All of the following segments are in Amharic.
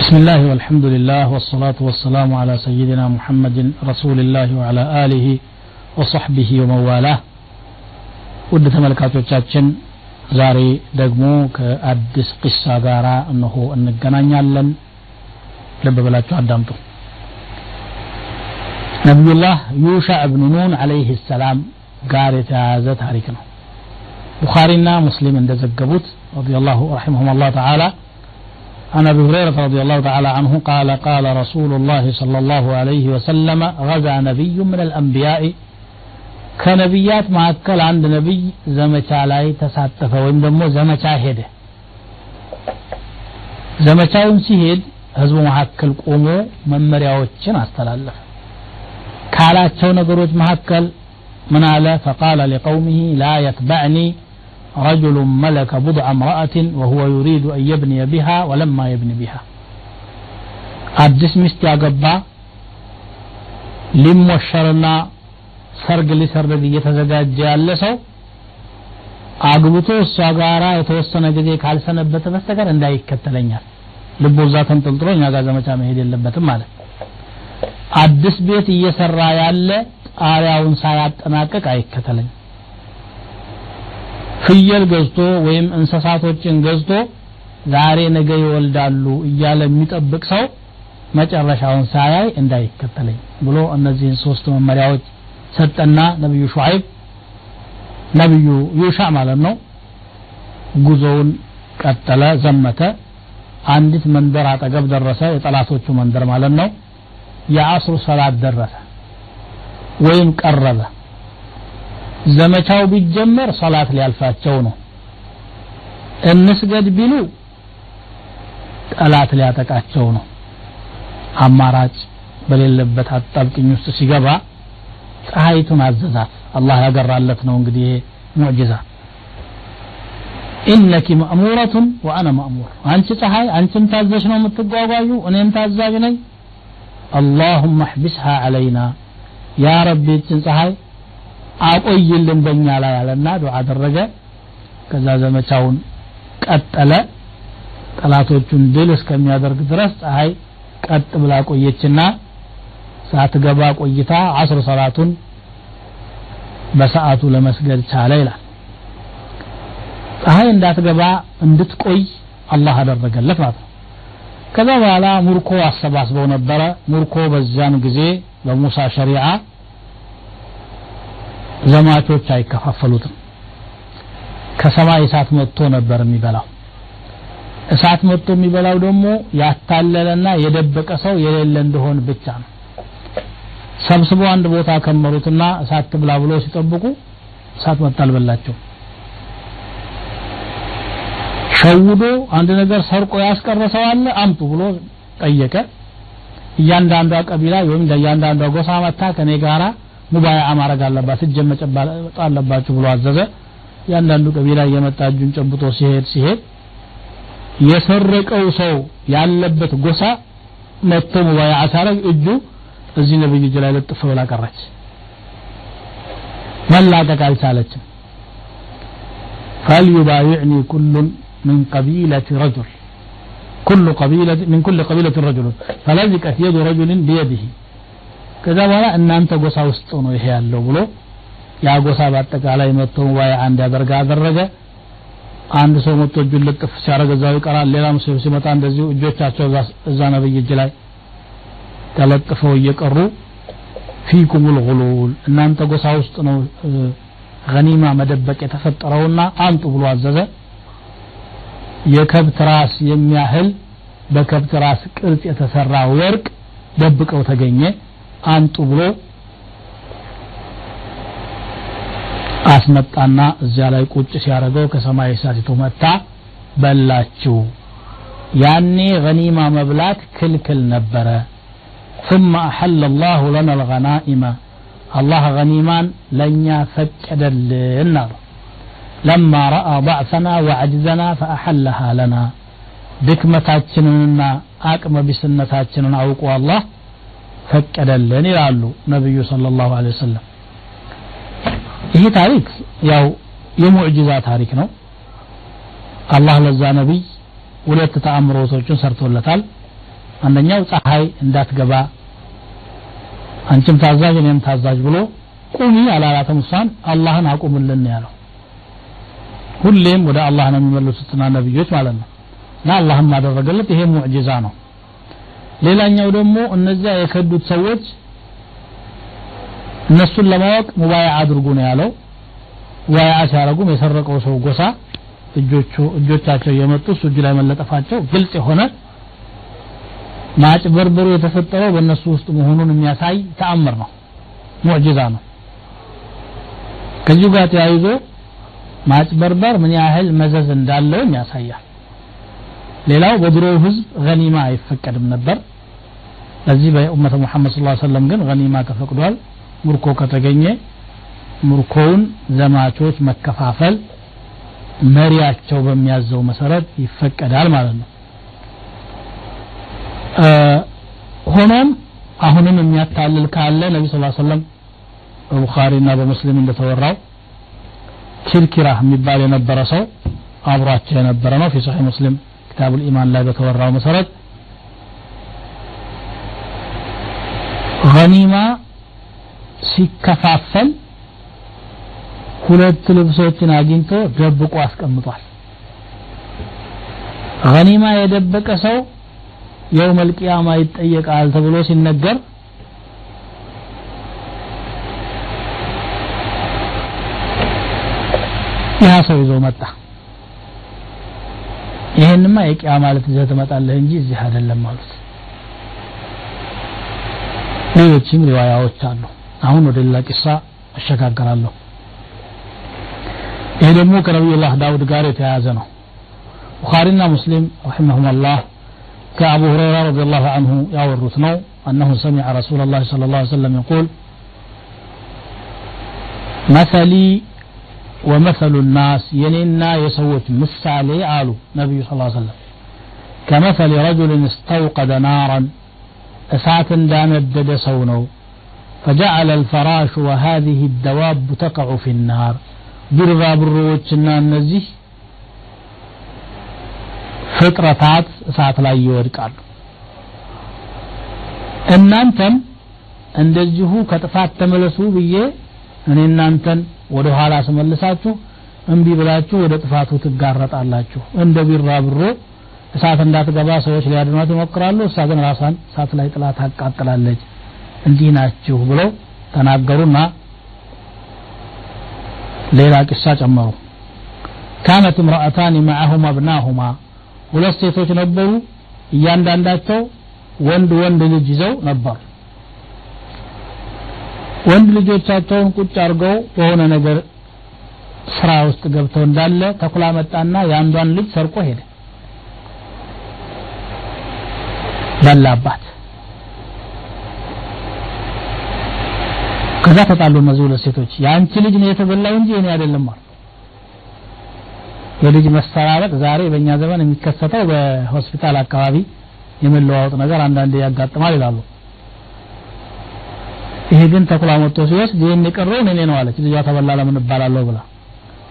بسم الله والحمد لله والصلاة والسلام على سيدنا محمد رسول الله وعلى آله وصحبه ومن والاه ውድ ተመልካቾቻችን ዛሬ ደግሞ ከአዲስ ቂሳ ጋራ እነሆ እንገናኛለን ልብ ብላችሁ አዳምጡ ነቢዩላህ ዩሻዕ እብኑ ኑን አለይህ ሰላም ጋር የተያያዘ ታሪክ ነው ቡኻሪና ሙስሊም እንደዘገቡት ረዲየላሁ ረሒመሁም ላህ ተዓላ عن ابي هريره رضي الله تعالى عنه قال قال رسول الله صلى الله عليه وسلم غزا نبي من الانبياء ከነቢያት መካከል አንድ ነቢይ ዘመቻ ላይ ተሳተፈ ወይም ደግሞ ዘመቻ ሄደ ዘመቻውን ሲሄድ ህዝቡ መካከል ቆሞ መመሪያዎችን አስተላለፈ ካላቸው ነገሮች መካከል ምን አለ ፈቃለ ሊቀውሚህ ላ የትበዕኒ رجل ملك بضع امرأة وهو يريد أن يبني بها ولما يبني بها አዲስ ሚስት ያገባ ሊሞሸርና ሰርግ ሊሰርግ እየተዘጋጀ ያለ ሰው አግብቶ እሷ ጋራ የተወሰነ ጊዜ ካልሰነበተ በስተቀር እንዳይከተለኛል ልቡ እዛ ተንጠልጥሎ እኛ ጋር ዘመቻ መሄድ የለበትም ማለት አዲስ ቤት እየሰራ ያለ ጣሪያውን ሳያጠናቅቅ አይከተለኝ ፍየል ገዝቶ ወይም እንስሳቶችን ገዝቶ ዛሬ ነገ ይወልዳሉ እያለ የሚጠብቅ ሰው መጨረሻውን ሳያይ እንዳይከተለኝ ብሎ እነዚህን ሶስት መመሪያዎች ሰጠና ነብዩ ሹዓይብ ነብዩ ዩሻ ማለት ነው ጉዞውን ቀጠለ ዘመተ። አንዲት መንደር አጠገብ ደረሰ የጠላቶቹ መንደር ማለት ነው። የአስሩ ሰላት ደረሰ ወይም ቀረበ ዘመቻው ቢጀመር ሰላት ሊያልፋቸው ነው። እንስገድ ቢሉ ጠላት ሊያጠቃቸው ነው። አማራጭ በሌለበት አጣብቅኝ ውስጥ ሲገባ ፀሐይቱን አዘዛት። አላህ ያገራለት ነው እንግዲህ ሙዕጅዛ። ኢነኪ መእሙረቱን ወአነ መእሙር። አንቺ ፀሐይ አንቺም ታዘሽ ነው የምትጓጓዡ እኔም ታዛዥ ነኝ። አላሁመ አሕቢስሃ አለይና ያ ረቢ ይችን ፀሐይ አቆይልን በእኛ ላይ አለና ዱዓ አደረገ። ከዛ ዘመቻውን ቀጠለ። ጠላቶቹን ድል እስከሚያደርግ ድረስ ፀሐይ ቀጥ ብላ ቆየችና ሳትገባ ቆይታ አስር ሰላቱን በሰዓቱ ለመስገድ ቻለ ይላል። ፀሐይ እንዳትገባ እንድትቆይ አላህ አደረገለት ማለት ነው። ከዛ በኋላ ሙርኮ አሰባስበው ነበረ። ሙርኮ በዛን ጊዜ በሙሳ ሸሪዓ ዘማቾች አይከፋፈሉትም። ከሰማይ እሳት መጥቶ ነበር የሚበላው። እሳት መጥቶ የሚበላው ደግሞ ያታለለና የደበቀ ሰው የሌለ እንደሆን ብቻ ነው። ሰብስቦ አንድ ቦታ ከመሩትና እሳት ትብላ ብሎ ሲጠብቁ እሳት መጣ አልበላቸው ሸውዶ አንድ ነገር ሰርቆ ያስቀረ ሰው አለ አምጡ ብሎ ጠየቀ። እያንዳንዷ ቀቢላ ወይም እያንዳንዷ ጎሳ መታ ከኔ ጋራ ሙባያ ማድረግ አለባት እጅ መጨበጥ አለባችሁ ብሎ አዘዘ እያንዳንዱ ቀቢላ እየመጣ እጁን ጨብጦ ሲሄድ ሲሄድ የሰረቀው ሰው ያለበት ጎሳ መጥቶ ሙባያ ሲያደርግ እጁ እዚህ ነብይ እጅ ላይ ለጥፍ ብላ ቀረች መላቀቅ አልቻለችም فليبايعني كل من قبيلة رجل كل قبيلة من كل قبيلة رجل فلزقت يد رجل بيده ከዛ በኋላ እናንተ ጎሳ ውስጥ ነው ይሄ ያለው ብሎ ያ ጎሳ በአጠቃላይ መጥቶ ሙባያ አንድ ያደርጋ አደረገ። አንድ ሰው መጥቶ እጁን ልጥፍ ሲያደርግ እዛው ይቀራል። ሌላም ሰው ሲመጣ እንደዚሁ እጆቻቸው እዛ ነብይ እጅ ላይ ተለጥፈው እየቀሩ ፊኩም ልጉሉል እናንተ ጎሳ ውስጥ ነው ገኒማ መደበቅ የተፈጠረውና አምጡ ብሎ አዘዘ። የከብት ራስ የሚያህል በከብት ራስ ቅርጽ የተሰራ ወርቅ ደብቀው ተገኘ አምጡ ብሎ አስመጣና እዚያ ላይ ቁጭ ሲያደርገው ከሰማይ እሳቲቱ መታ በላችው ያኔ ገኒማ መብላት ክልክል ነበረ ثم أحل الله لنا الغنائم الله غنيما لن فكدلنا لما رأى ضعفنا وعجزنا فأحلها لنا ድክመታችንንና አቅመ ቢስነታችንን አውቁ አላህ ፈቀደልን ይላሉ ነብዩ ሰለላሁ ዐለይሂ ወሰለም። ይሄ ታሪክ ያው የሙዕጂዛ ታሪክ ነው። አላህ ለዛ ነቢይ ሁለት ተአምሮቶችን ሰርቶለታል። አንደኛው ፀሐይ እንዳትገባ አንቺም ታዛዥ እኔም ታዛዥ ብሎ ቁሚ አላላትም እሷን አላህን አቁምልን ያለው። ሁሌም ወደ አላህ ነው የሚመለሱትና ነብዮች ማለት ነው። እና አላህም አደረገለት ይሄ ሙዕጂዛ ነው ሌላኛው ደግሞ እነዚያ የከዱት ሰዎች እነሱን ለማወቅ ሙባያ አድርጉ ነው ያለው። ሙባያ ሲያረጉም የሰረቀው ሰው ጎሳ እጆቹ እጆቻቸው እየመጡ እሱ እጁ ላይ መለጠፋቸው ግልጽ የሆነ ማጭበርበሩ የተፈጠረው በእነሱ ውስጥ መሆኑን የሚያሳይ ተአምር ነው ሙዕጂዛ ነው። ከዚሁ ጋር ተያይዞ ማጭበርበር ምን ያህል መዘዝ እንዳለው ያሳያል። ሌላው በድሮው ህዝብ ገኒማ አይፈቀድም ነበር ለዚህ በኡመተ ሙሐመድ ስለ ሰለም ግን ገኒማ ከፈቅዷል ሙርኮ ከተገኘ ሙርኮውን ዘማቾች መከፋፈል መሪያቸው በሚያዘው መሰረት ይፈቀዳል ማለት ነው። ሆኖም አሁንም የሚያታልል ካለ ነቢ ስ ሰለም በቡኻሪና በሙስሊም እንደተወራው ኪርኪራ የሚባል የነበረ ሰው አብሯቸው የነበረ ነው። ፊ ሙስሊም ኪታቡል ኢማን ላይ በተወራው መሰረት ኒማ ሲከፋፈል ሁለት ልብሶችን አግኝቶ ደብቆ አስቀምጧል። ኒማ የደበቀ ሰው የውም ልቅያማ ይጠየቃል ተብሎ ሲነገር ያ ሰው ይዞ መጣ። ይህንማ ማለት ልትዘህ ትመጣለህ እንጂ እዚህ አይደለም አሉት። ሌሎችም ሪዋያዎች አሉ አሁን ወደ ሌላ ቂሳ አሸጋግራለሁ ይሄ ደግሞ ከነቢዩላህ ዳውድ ጋር የተያያዘ ነው ቡኻሪና ሙስሊም ረሒመሁም كأبو هريرة رضي الله عنه يورث نو أنه سمع رسول الله صلى الله عليه وسلم يقول مثلي ومثل الناس يننا يسوت مثالي آلو نبي صلى الله عليه وسلم كمثل رجل استوقد نارا أسات دام الدد سونو فجعل الفراش وهذه الدواب تقع في النار برغا بروچنا እነዚህ ፍጥረታት እሳት ላይ ይወድቃሉ እናንተም እንደዚሁ ከጥፋት ተመለሱ ብዬ እኔ እናንተን ወደ ኋላ ስመልሳችሁ እምቢ ብላችሁ ወደ ጥፋቱ ትጋረጣላችሁ እንደ ቢራብሮ እሳት እንዳትገባ ሰዎች ሊያድኗት ይሞክራሉ። እሷ ግን ራሷን እሳት ላይ ጥላ ታቃጥላለች። እንዲህ ናችሁ ብለው ተናገሩና ሌላ ቂሳ ጨመሩ። ካነት እምራአታን ማዐሁም አብናሁማ። ሁለት ሴቶች ነበሩ። እያንዳንዳቸው ወንድ ወንድ ልጅ ይዘው ነበር። ወንድ ልጆቻቸውን ቁጭ አድርገው በሆነ ነገር ስራ ውስጥ ገብተው እንዳለ ተኩላ መጣና የአንዷን ልጅ ሰርቆ ሄደ በላባት ከዛ ተጣሉ እነዚህ ሁለት ሴቶች። የአንቺ ልጅ ነው የተበላው እንጂ እኔ አይደለም አሉ። የልጅ መሰራረቅ ዛሬ በእኛ ዘመን የሚከሰተው በሆስፒታል አካባቢ የመለዋወጥ ነገር አንዳንዴ ያጋጥማል ይላሉ። ይሄ ግን ተኩላ መጥቶ ሲወስድ ይህን የቀረውን እኔ ነው አለች። ልጇ ተበላ ለምን እባላለሁ ብላ።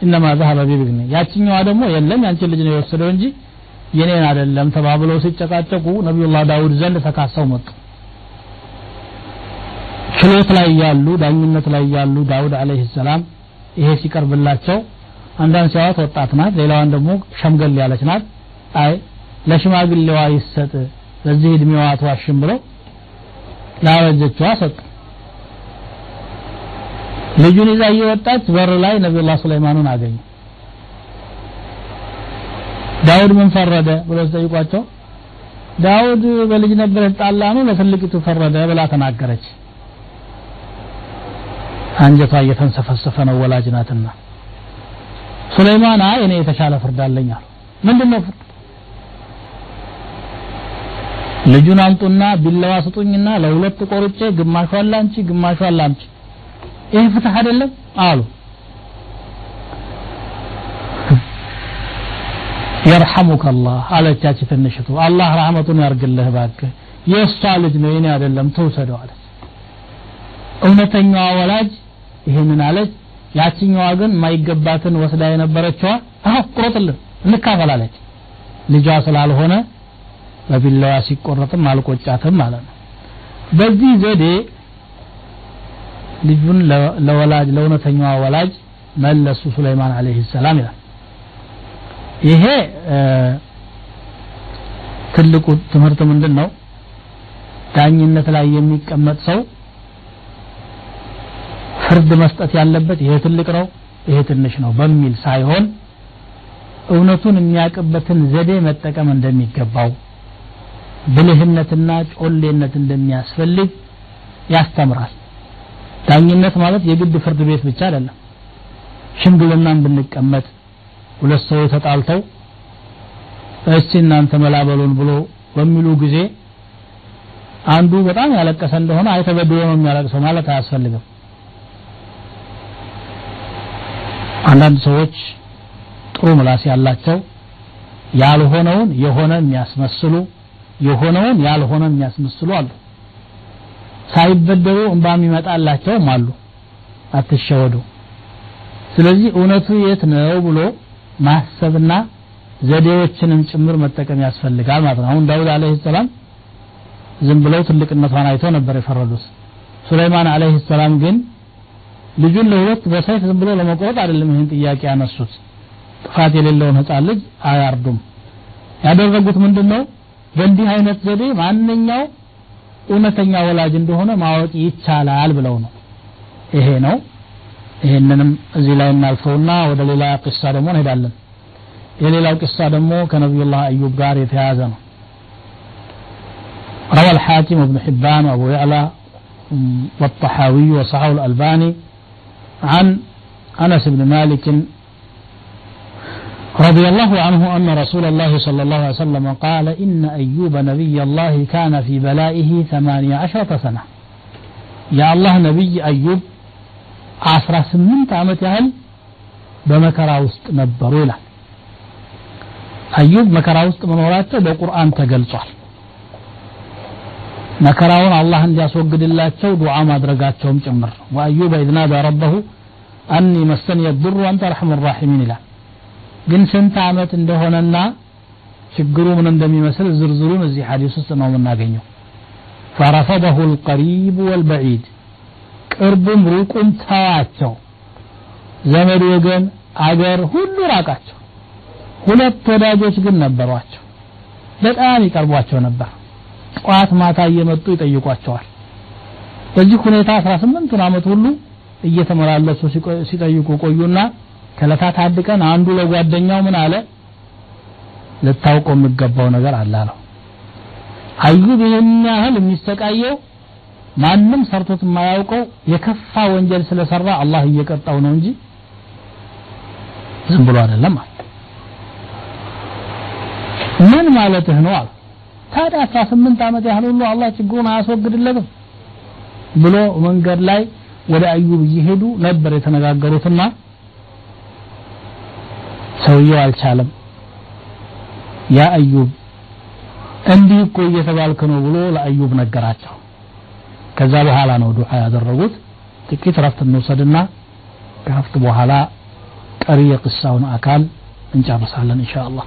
እነማ ዛሀበ ቢብግኒ። ያችኛዋ ደግሞ የለም ያንቺን ልጅ ነው የወሰደው እንጂ የኔን አይደለም ተባብለው ሲጨቃጨቁ ነቢዩላህ ዳውድ ዘንድ ተካሰው መጡ። ችሎት ላይ ያሉ ዳኝነት ላይ ያሉ ዳውድ አለይሂ ሰላም ይሄ ሲቀርብላቸው አንዳንድ ሲያዋት ወጣት ናት ሌላዋን ደግሞ ሸምገል ያለች ናት። አይ ለሽማግሌዋ ይሰጥ በዚህ እድሜዋ አትዋሽም ብለው ላረጀችዋ ሰጡ። ልጁን ይዛ እየወጣች በር ላይ ነቢዩላህ ሱለይማንን አገኙ ዳውድ ምን ፈረደ ብለው ሲጠይቋቸው ዳውድ በልጅ ነበር የተጣላ ነው? ለትልቂቱ ፈረደ ብላ ተናገረች። አንጀቷ እየተንሰፈሰፈ ነው ወላጅ ናትና። ሱለይማን አይ እኔ የተሻለ ፍርድ አለኝ አሉ። ምንድነው ፍርድ? ልጁን አምጡና ቢላዋ ስጡኝና ለሁለት ቆርጬ ግማሿን ላንቺ ግማሿን ላንቺ። ይህ ፍትህ አይደለም? አሉ የርሐሙከ አላህ አለቻች ትንሽቱ አላህ ረሕመቱን ያርግልህ ባክህ የእሷ ልጅ ነው የኔ አይደለም ተውሰደው አለች እውነተኛዋ ወላጅ ይህንን አለች። ያችኛዋ ግን የማይገባትን ወስዳ የነበረችዋ አሁ ቁረጥልን እንካፈላለች። ልጇ ስላልሆነ በቢላዋ ሲቆረጥም አልቆጫትም ማለት ነው በዚህ ዘዴ ልጁን ለወላጅ ለእውነተኛዋ ወላጅ መለሱ ሱለይማን አለይሂ ሰላም ይላል ይሄ ትልቁ ትምህርት ምንድን ነው ዳኝነት ላይ የሚቀመጥ ሰው ፍርድ መስጠት ያለበት ይሄ ትልቅ ነው ይሄ ትንሽ ነው በሚል ሳይሆን እውነቱን የሚያውቅበትን ዘዴ መጠቀም እንደሚገባው ብልህነትና ጮሌነት እንደሚያስፈልግ ያስተምራል። ዳኝነት ማለት የግድ ፍርድ ቤት ብቻ አይደለም ሽምግልናን ብንቀመጥ ሁለት ሰዎች ተጣልተው እስቲ እናንተ መላበሉን ብሎ በሚሉ ጊዜ አንዱ በጣም ያለቀሰ እንደሆነ አይተበድሎ ነው የሚያለቅሰው ማለት አያስፈልግም። አንዳንድ ሰዎች ጥሩ ምላስ ያላቸው ያልሆነውን የሆነ የሚያስመስሉ የሆነውን ያልሆነ የሚያስመስሉ አሉ። ሳይበደሉ እንባ የሚመጣላቸውም አሉ። አትሸወዱ። ስለዚህ እውነቱ የት ነው ብሎ ማሰብና ዘዴዎችንም ጭምር መጠቀም ያስፈልጋል ማለት ነው። አሁን ዳውድ አለይሂ ሰላም ዝም ብለው ትልቅነቷን አይተው ነበር የፈረዱት። ሱለይማን አለይሂ ሰላም ግን ልጁን ለሁለት በሰይፍ ዝም ብሎ ለመቆረጥ አይደለም ይህን ጥያቄ ያነሱት። ጥፋት የሌለውን ህፃን ልጅ አያርዱም። ያደረጉት ምንድነው? በእንዲህ አይነት ዘዴ ማንኛው እውነተኛ ወላጅ እንደሆነ ማወቅ ይቻላል ብለው ነው። ይሄ ነው ይሄንንም እዚህ ላይ እናልፈውና ወደ ሌላ ቅሳ ደግሞ እንሄዳለን የሌላው ቅሳ ደግሞ ከነቢዩላህ አዩብ ጋር የተያያዘ ነው روى الحاكم وابن حبان وابو يعلى والطحاوي وصححه الألباني عن أنس بن مالك رضي الله عنه أن رسول الله صلى الله عليه وسلم قال إن أيوب نبي الله كان في بلائه ثمانية عشرة سنة يا الله نبي أيوب አስራ ስምንት ዓመት ያህል በመከራ ውስጥ ነበሩ ይላል። አዩብ መከራ ውስጥ መኖራቸው በቁርአን ተገልጿል። መከራውን አላህ እንዲያስወግድላቸው ዱዓ ማድረጋቸውም ጭምር وأيوب إذ نادى ربه أني مسني الضر وأنت أرحم الراحمين ይላል። ግን ስንት ዓመት እንደሆነና ችግሩ ምን እንደሚመስል ዝርዝሩን እዚህ ሐዲስ ውስጥ ነው የምናገኘው። ፈረፈደሁ ልቀሪብ ወልበዒድ ቅርቡም ሩቁም ተዋቸው። ዘመድ ወገን አገር ሁሉ ራቃቸው። ሁለት ወዳጆች ግን ነበሯቸው። በጣም ይቀርቧቸው ነበር። ጠዋት ማታ እየመጡ ይጠይቋቸዋል። በዚህ ሁኔታ 18ቱን አመት ሁሉ እየተመላለሱ ሲጠይቁ ቆዩና ከለታት አንድ ቀን አንዱ ለጓደኛው ምን አለ? ልታውቀው የሚገባው ነገር አለ አለው። አዩብ ይህን ያህል የሚሰቃየው ማንም ሰርቶት የማያውቀው የከፋ ወንጀል ስለሰራ አላህ እየቀጣው ነው እንጂ ዝም ብሎ አይደለም ምን ማለትህ ነው አሉ ታዲያ 18 ዓመት ያህል ሁሉ አላህ ችግሩን አያስወግድለትም ብሎ መንገድ ላይ ወደ አዩብ እየሄዱ ነበር የተነጋገሩትና ሰውየው አልቻለም። ያ አዩብ እንዲህ እኮ እየተባልክ ነው ብሎ ለአዩብ ነገራቸው ከዛ በኋላ ነው ዱዓ ያደረጉት ጥቂት ረፍት እንውሰድና ከረፍት በኋላ ቀሪ የቅሳውን አካል እንጨርሳለን ኢንሻአላህ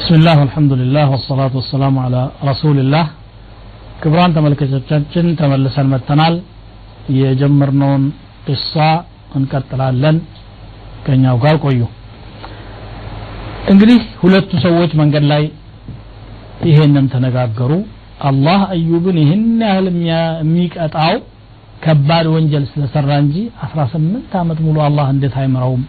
بسم الله والحمد لله والصلاة والسلام على رسول الله ክብራን ተመልካቾቻችን ተመልሰን መጥተናል የጀመርነውን ቂሳ እንቀጥላለን ከኛው ጋር ቆዩ እንግዲህ ሁለቱ ሰዎች መንገድ ላይ ይሄንን ተነጋገሩ አላህ አዩብን ይህን ያህል የሚቀጣው ከባድ ወንጀል ስለሰራ እንጂ 18 ዓመት ሙሉ አላህ እንዴት አይምረውም?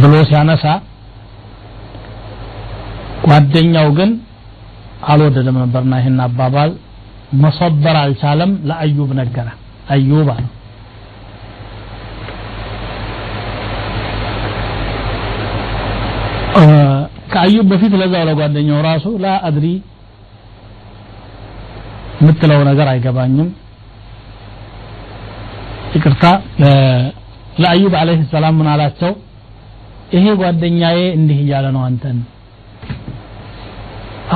ብሎ ሲያነሳ ጓደኛው ግን አልወደደም ነበርና ይህን አባባል መሰበር አልቻለም። ለአዩብ ነገረ። አዩብ አለ ከአዩብ በፊት ለዛው ለጓደኛው ራሱ ላ አድሪ የምትለው ነገር አይገባኝም። ይቅርታ ለአዩብ አለይሂ ሰላም ምን አላቸው? ይሄ ጓደኛዬ እንዲህ እያለ ነው አንተን።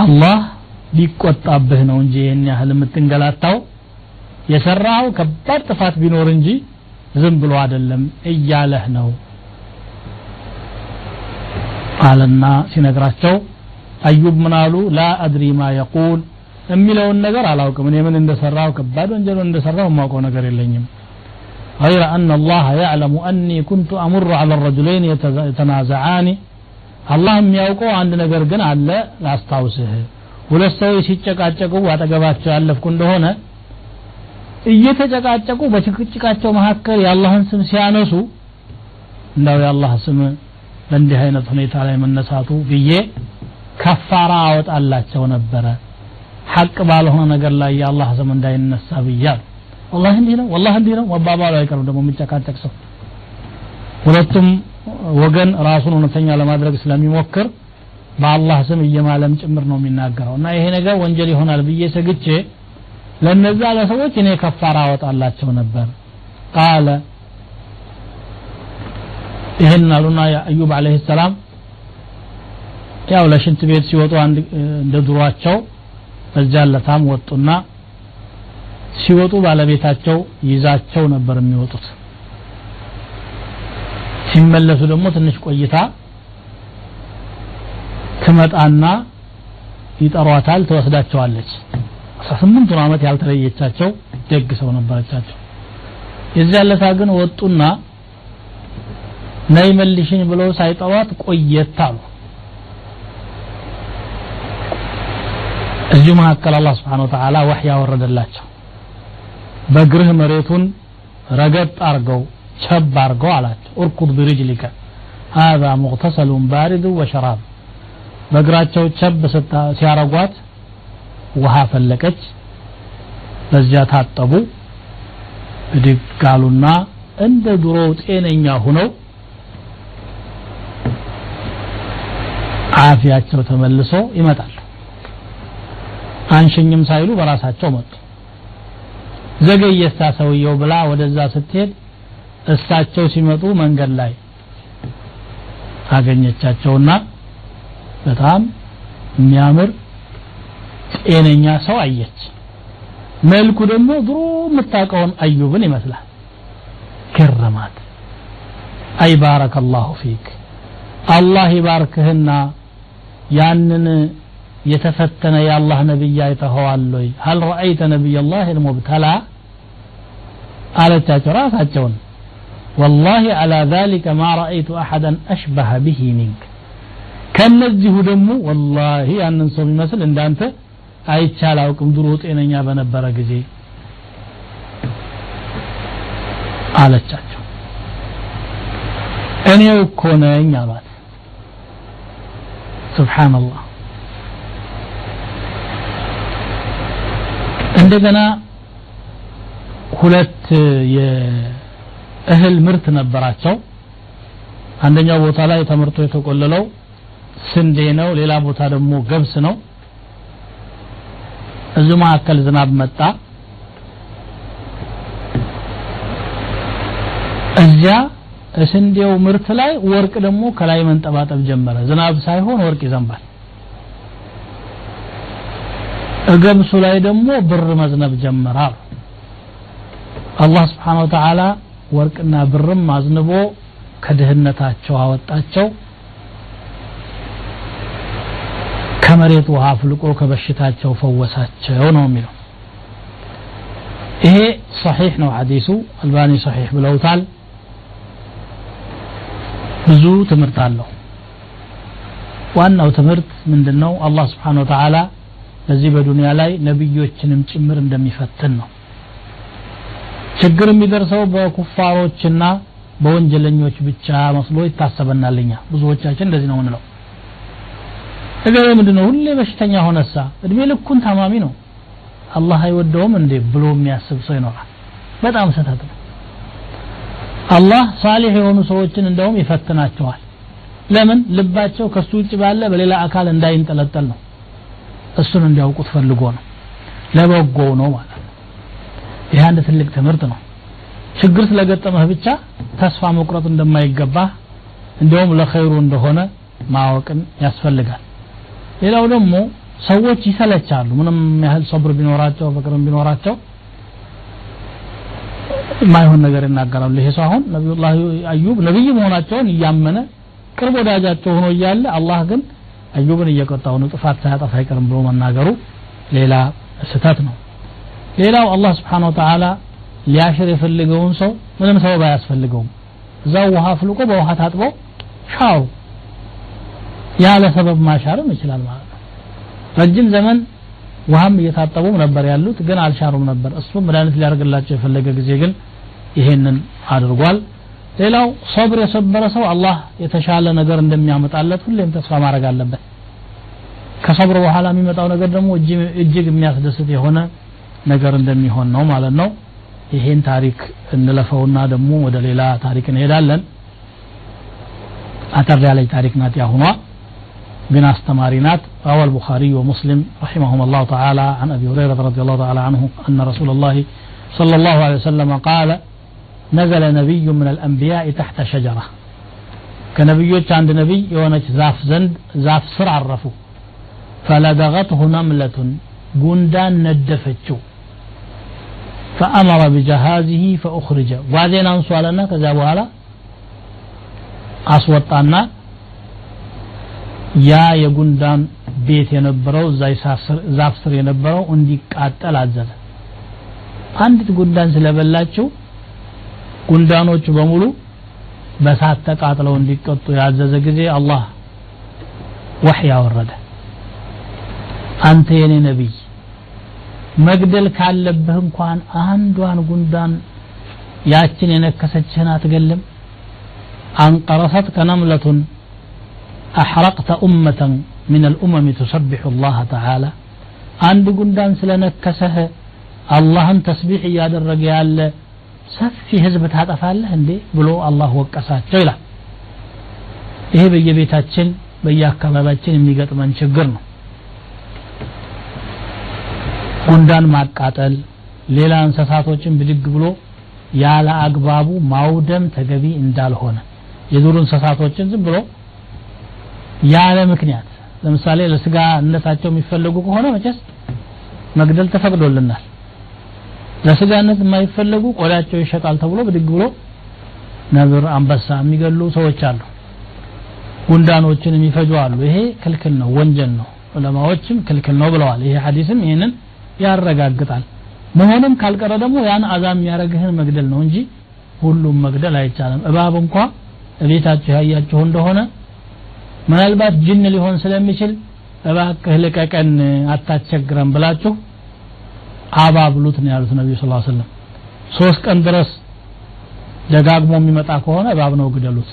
አላህ ሊቆጣብህ ነው እንጂ ይህን ያህል የምትንገላታው። የሰራው ከባድ ጥፋት ቢኖር እንጂ ዝም ብሎ አይደለም እያለህ ነው አለና ሲነግራቸው አዩብ ምን አሉ ላ አድሪ ማ የቁል የሚለውን ነገር አላውቅም እኔ ምን እንደሰራው ከባድ ወንጀል እንደሰራው የማውቀው ነገር የለኝም غير أن الله يعلم أني كنت أمر على الرجلين يتنازعان الله የሚያውቀው አንድ ነገር ግን አለ ላስታውስህ ሁለት ሰዎች ሲጨቃጨቁ አጠገባቸው ያለፍኩ እንደሆነ እየተጨቃጨቁ በጭቅጭቃቸው መካከል የአላህን ስም ሲያነሱ እንዳው የአላህ ስም በእንዲህ አይነት ሁኔታ ላይ መነሳቱ ብዬ ከፋራ አወጣላቸው ነበረ። ሐቅ ባልሆነ ነገር ላይ የአላህ ስም እንዳይነሳ ብያል ወላሂ እንዲህ ነው ወላሂ እንዲህ ነው። መባባሉ አይቀርም ደግሞ የሚጨቃጨቅ ሰው። ሁለቱም ወገን ራሱን እውነተኛ ለማድረግ ስለሚሞክር በአላህ ስም እየማለም ጭምር ነው የሚናገረው። እና ይሄ ነገር ወንጀል ይሆናል ብዬ ሰግቼ ለነዛ ለሰዎች እኔ ከፋራ አወጣላቸው ነበር። ቃለ ይህን አሉና አዩብ አለህ ሰላም ያው ለሽንት ቤት ሲወጡ እንደ ድሯቸው በዚያ ለታም ወጡና ሲወጡ ባለቤታቸው ይዛቸው ነበር የሚወጡት። ሲመለሱ ደግሞ ትንሽ ቆይታ ትመጣና ይጠሯታል ትወስዳቸዋለች። አስራ ስምንቱን ዓመት ያልተለየቻቸው ደግ ሰው ነበረቻቸው። የዚያ ለታ ግን ወጡና ነይ መልሽኝ ብለው ሳይጠሯት ቆየት አሉ። እዚሁ መካከል አላ ስብሓን ወተላ ወህይ ያወረደላቸው በግርህ መሬቱን ረገጥ አርገው ቸብ አርገው አላቸው። እርኩድ ብሪጅሊከ ሀዛ ሙቅተሰሉን ባሪዱ ወሸራብ። በእግራቸው ቸብ ሲያረጓት ውሃ ፈለቀች። በዚያ ታጠቡ። ብድግ እንደ ድሮው ጤነኛ ሁነው አፊያቸው ተመልሶ ይመጣል። አንሸኝም ሳይሉ በራሳቸው መጡ። ዘገየስታ ሰውየው ብላ ወደዛ ስትሄድ እሳቸው ሲመጡ መንገድ ላይ አገኘቻቸውና በጣም የሚያምር ጤነኛ ሰው አየች። መልኩ ደግሞ ድሮ የምታውቀውን አዩብን ይመስላል። ገረማት። أي بارك فيك። አላህ ይባርክህና ያንን የተፈተነ የአላህ ነቢይ አይተኸዋል ወይ? هل رأيت نبي الله المبتلى? አለቻቸው ራሳቸውን። والله على ذلك ما رأيت أحدا أشبه به منك። ከነዚሁ ደግሞ ወላሂ ያንን ሰው የሚመስል እንዳንተ አይቼ አላውቅም። ድሮ ጤነኛ በነበረ ጊዜ አለቻቸው። እኔው እኮ ነኝ አሏት። ሱብሓነላህ እንደገና ሁለት የእህል ምርት ነበራቸው። አንደኛው ቦታ ላይ ተመርቶ የተቆለለው ስንዴ ነው ሌላ ቦታ ደግሞ ገብስ ነው። እዚሁ መካከል ዝናብ መጣ። እዚያ ስንዴው ምርት ላይ ወርቅ ደግሞ ከላይ መንጠባጠብ ጀመረ። ዝናብ ሳይሆን ወርቅ ይዘንባል። ገብሱ ላይ ደግሞ ብር መዝነብ ጀመረ አሉ። አላህ ስብሓን ወተዓላ ወርቅና ብርም አዝንቦ ከድህነታቸው አወጣቸው። ከመሬት ውሃ አፍልቆ ከበሽታቸው ፈወሳቸው ነው የሚለው። ይሄ ሰሒሕ ነው ሐዲሱ። አልባኒ ሰሒሕ ብለውታል ብዙ ትምህርት አለው። ዋናው ትምህርት ምንድን ነው አላህ ስብሓን ወተዓላ በዚህ በዱንያ ላይ ነቢዮችንም ጭምር እንደሚፈትን ነው። ችግር የሚደርሰው በኩፋሮችና በወንጀለኞች ብቻ መስሎ ይታሰበናልኛ ብዙዎቻችን እንደዚህ ነው ምንለው እገሌ ምንድነው? ሁሌ በሽተኛ ሆነሳ። እድሜ ልኩን ታማሚ ነው። አላህ አይወደውም እንዴ ብሎ የሚያስብ ሰው ይኖራል። በጣም ስህተት ነው አላህ ሳሊሕ የሆኑ ሰዎችን እንደውም ይፈትናቸዋል። ለምን? ልባቸው ከሱ ውጭ ባለ በሌላ አካል እንዳይንጠለጠል ነው። እሱን እንዲያውቁት ፈልጎ ነው። ለበጎው ነው ማለት ነው። ይህ አንድ ትልቅ ትምህርት ነው። ችግር ስለገጠመህ ብቻ ተስፋ መቁረጥ እንደማይገባህ እንዲያውም ለኸይሩ እንደሆነ ማወቅን ያስፈልጋል። ሌላው ደግሞ ሰዎች ይሰለቻሉ። ምንም ያህል ሰብር ቢኖራቸው ፍቅርም ቢኖራቸው የማይሆን ነገር ይናገራሉ። ይሄ ሰው አሁን ነቢዩላህ አዩብ ነቢይ መሆናቸውን እያመነ ቅርብ ወዳጃቸው ሆኖ እያለ አላህ ግን አዩብን እየቀጣው ነው ጥፋት ሳያጠፋ አይቀርም ብሎ መናገሩ ሌላ ስህተት ነው። ሌላው አላህ ስብሓን ወተዓላ ሊያሽር የፈልገውን ሰው ምንም ሰበብ አያስፈልገውም። እዛው ውሃ ፍልቆ በውሃ ታጥበው ሻሩ ያለ ሰበብ ማሻርም ይችላል ማለት ነው። ረጅም ዘመን ውሃም እየታጠቡም ነበር ያሉት ግን አልሻሩም ነበር። እሱም መድኃኒት ሊያደርግላቸው የፈለገ ጊዜ ግን ይሄንን አድርጓል ሌላው ሰብር የሰበረ ሰው አላህ የተሻለ ነገር እንደሚያመጣለት ሁሌም ተስፋ ማድረግ አለበት ከሰብር በኋላ የሚመጣው ነገር ደግሞ እጅግ የሚያስደስት የሆነ ነገር እንደሚሆን ነው ማለት ነው ይሄን ታሪክ እንለፈውና ደግሞ ወደ ሌላ ታሪክ እንሄዳለን አጠር ያለች ታሪክ ናት ያሁኗ ግን አስተማሪ ናት روى البخاري ومسلم رحمهم الله تعالى عن أبي هريرة رضي الله تعالى عنه أن رسول الله صلى الله عليه وسلم قال ነዘለ ነቢዩ ምን አልአንቢያ ተሕተ ሸጀራ ከነቢዮች አንድ ነቢይ የሆነች ዛፍ ዘንድ ዛፍ ስር አረፉ። ፈለደገትሁ ነምለቱን ጉንዳን ነደፈችው። ፈአመረ ቢጀሃዚሂ ፈኡኽሪጀ። ጓዜን አንሱ አለና ከዚያ በኋላ አስወጣና ያ የጉንዳን ቤት የነበረው ዛፍ ስር የነበረው እንዲቃጠል አዘዘ። አንዲት ጉንዳን ስለበላችው ጉንዳኖቹ በሙሉ በሳት ተቃጥለው እንዲቀጡ ያዘዘ ጊዜ አላህ ወህ ያወረደ አንተ የኔ ነቢይ መግደል ካለብህ እንኳን አንዷን ጉንዳን ያችን የነከሰችህን አትገልም። አንቀረሰት ከነምለቱን አሕረቅተ ኡመተን ምን አልኡመም ቱሰቢሑ አላህ ተዓላ። አንድ ጉንዳን ስለነከሰህ አላህን ተስቢሕ እያደረገ ያለ ሰፊ ህዝብ ታጠፋለህ እንዴ ብሎ አላህ ወቀሳቸው ይላል። ይሄ በየቤታችን በየአካባቢያችን የሚገጥመን ችግር ነው። ጉንዳን ማቃጠል ሌላ እንስሳቶችን ብድግ ብሎ ያለ አግባቡ ማውደም ተገቢ እንዳልሆነ የዱር እንስሳቶችን ዝም ብሎ ያለ ምክንያት ለምሳሌ ለስጋነታቸው የሚፈለጉ ከሆነ መቼስ መግደል ተፈቅዶልናል። ለስጋነት የማይፈለጉ ቆዳቸው ይሸጣል ተብሎ ብድግ ብሎ ነብር አንበሳ የሚገሉ ሰዎች አሉ። ጉንዳኖችን የሚፈጁ አሉ። ይሄ ክልክል ነው ወንጀል ነው። ዑለማዎችም ክልክል ነው ብለዋል። ይሄ ሐዲስም ይህንን ያረጋግጣል። መሆንም ካልቀረ ደግሞ ያን አዛም የሚያደርግህን መግደል ነው እንጂ ሁሉም መግደል አይቻልም። እባብ እንኳ እቤታችሁ ያያችሁ እንደሆነ ምናልባት ጅን ሊሆን ስለሚችል እባክህ ልቀቀን አታስቸግረን ብላችሁ አባብሉት ነው ያሉት ነቢዩ ስ ሰለም ሶስት ቀን ድረስ ደጋግሞ የሚመጣ ከሆነ እባብ ነው ግደሉት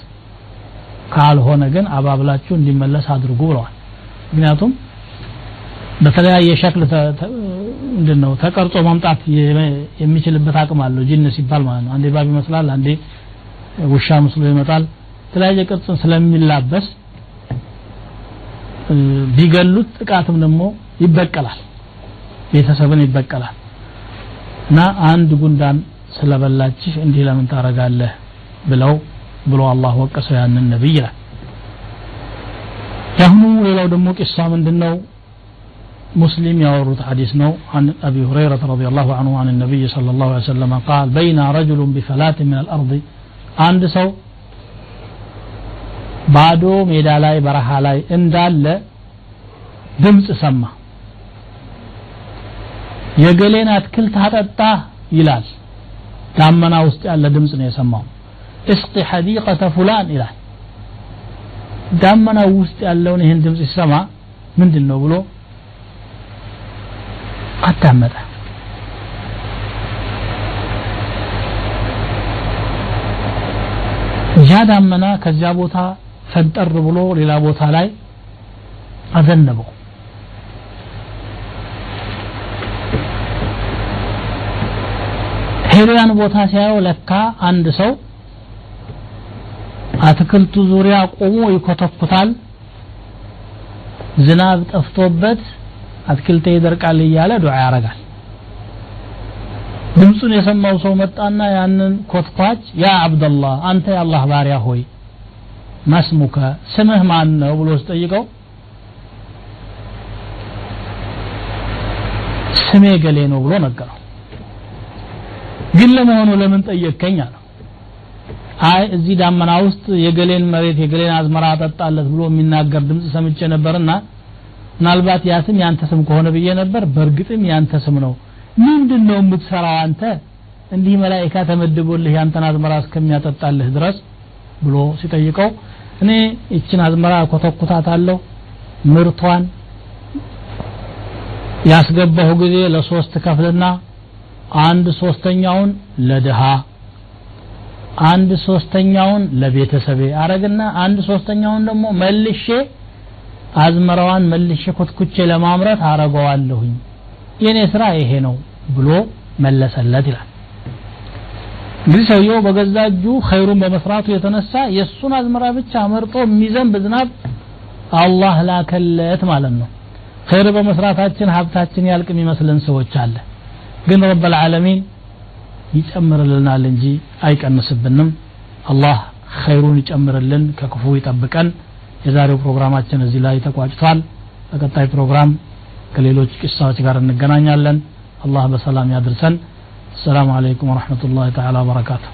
ካልሆነ ግን አባብላችሁ እንዲመለስ አድርጉ ብለዋል። ምክንያቱም በተለያየ ሸክል ምንድን ነው ተቀርጾ መምጣት የሚችልበት አቅም አለው። ጅን ሲባል ማለት ነው። አንዴ ባብ ይመስላል አንዴ ውሻ ምስሎ ይመጣል። የተለያየ ቅርጽን ስለሚላበስ ቢገሉት ጥቃትም ደግሞ ይበቀላል ቤተሰብን ይበቀላል እና አንድ ጉንዳን ስለበላችህ እንዲህ ለምን ታረጋለህ ብለው ብሎ አላህ ወቀሰው ያንን ነብይ ይላል ያሁኑ ሌላው ደግሞ ቂሳ ምንድነው مسلم يورد حديث نو عن أبي هريرة رضي الله عنه عن النبي صلى الله عليه وسلم قال بين رجل بفلاة من الأرض عند سو ባዶ ሜዳ ላይ በረሃ ላይ እንዳለ ድምፅ ሰማ የገሌን አትክልት አጠጣ ይላል። ዳመና ውስጥ ያለ ድምፅ ነው የሰማው። እስቂ ሐዲቀተ ፉላን ይላል። ዳመናው ውስጥ ያለውን ይህን ድምፅ ሲሰማ ምንድን ነው ብሎ አዳመጠ? ያ ዳመና ከዚያ ቦታ ፈንጠር ብሎ ሌላ ቦታ ላይ አዘነበው ሄዶ ያን ቦታ ሲያየው ለካ አንድ ሰው አትክልቱ ዙሪያ ቆሞ ይኮተኩታል። ዝናብ ጠፍቶበት አትክልቴ ይደርቃል እያለ ዱዓ ያረጋል። ድምፁን የሰማው ሰው መጣና ያንን ኮትኳች ያ አብደላህ አንተ የአላህ ባሪያ ሆይ መስሙከ ስምህ ማን ነው ብሎ ስጠይቀው ስሜ ገሌ ነው ብሎ ነገረው ግን ለመሆኑ ለምን ጠየቅከኝ አለው። አይ እዚህ ዳመና ውስጥ የገሌን መሬት የገሌን አዝመራ አጠጣለት ብሎ የሚናገር ድምፅ ሰምቼ ነበርና ምናልባት ያ ስም ያንተ ስም ከሆነ ብዬ ነበር። በእርግጥም ያንተ ስም ነው። ምንድን ነው የምትሰራው አንተ? እንዲህ መላኢካ ተመድቦልህ ያንተን አዝመራ እስከሚያጠጣልህ ድረስ ብሎ ሲጠይቀው እኔ ይችን አዝመራ ኮተኩታታለሁ ምርቷን ያስገባሁ ጊዜ ለሶስት ከፍልና አንድ ሶስተኛውን ለድሃ አንድ ሶስተኛውን ለቤተሰቤ አረግና አንድ ሶስተኛውን ደግሞ መልሼ አዝመራዋን መልሼ ኮትኩቼ ለማምረት አረገዋለሁኝ የኔ ስራ ይሄ ነው ብሎ መለሰለት ይላል። እንግዲህ ሰውየው በገዛ እጁ ኸይሩን በመስራቱ የተነሳ የእሱን አዝመራ ብቻ መርጦ የሚዘንብ ዝናብ አላህ ላከለት ማለት ነው። ኸይር በመስራታችን ሀብታችን ያልቅ የሚመስለን ሰዎች አለ ግን ረብ ልዓለሚን ይጨምርልናል እንጂ አይቀንስብንም አላህ ኸይሩን ይጨምርልን ከክፉ ይጠብቀን የዛሬው ፕሮግራማችን እዚህ ላይ ተቋጭቷል በቀጣይ ፕሮግራም ከሌሎች ቂሳዎች ጋር እንገናኛለን አላህ በሰላም ያድርሰን السلام عليكم ورحمة الله تعالى وبركاته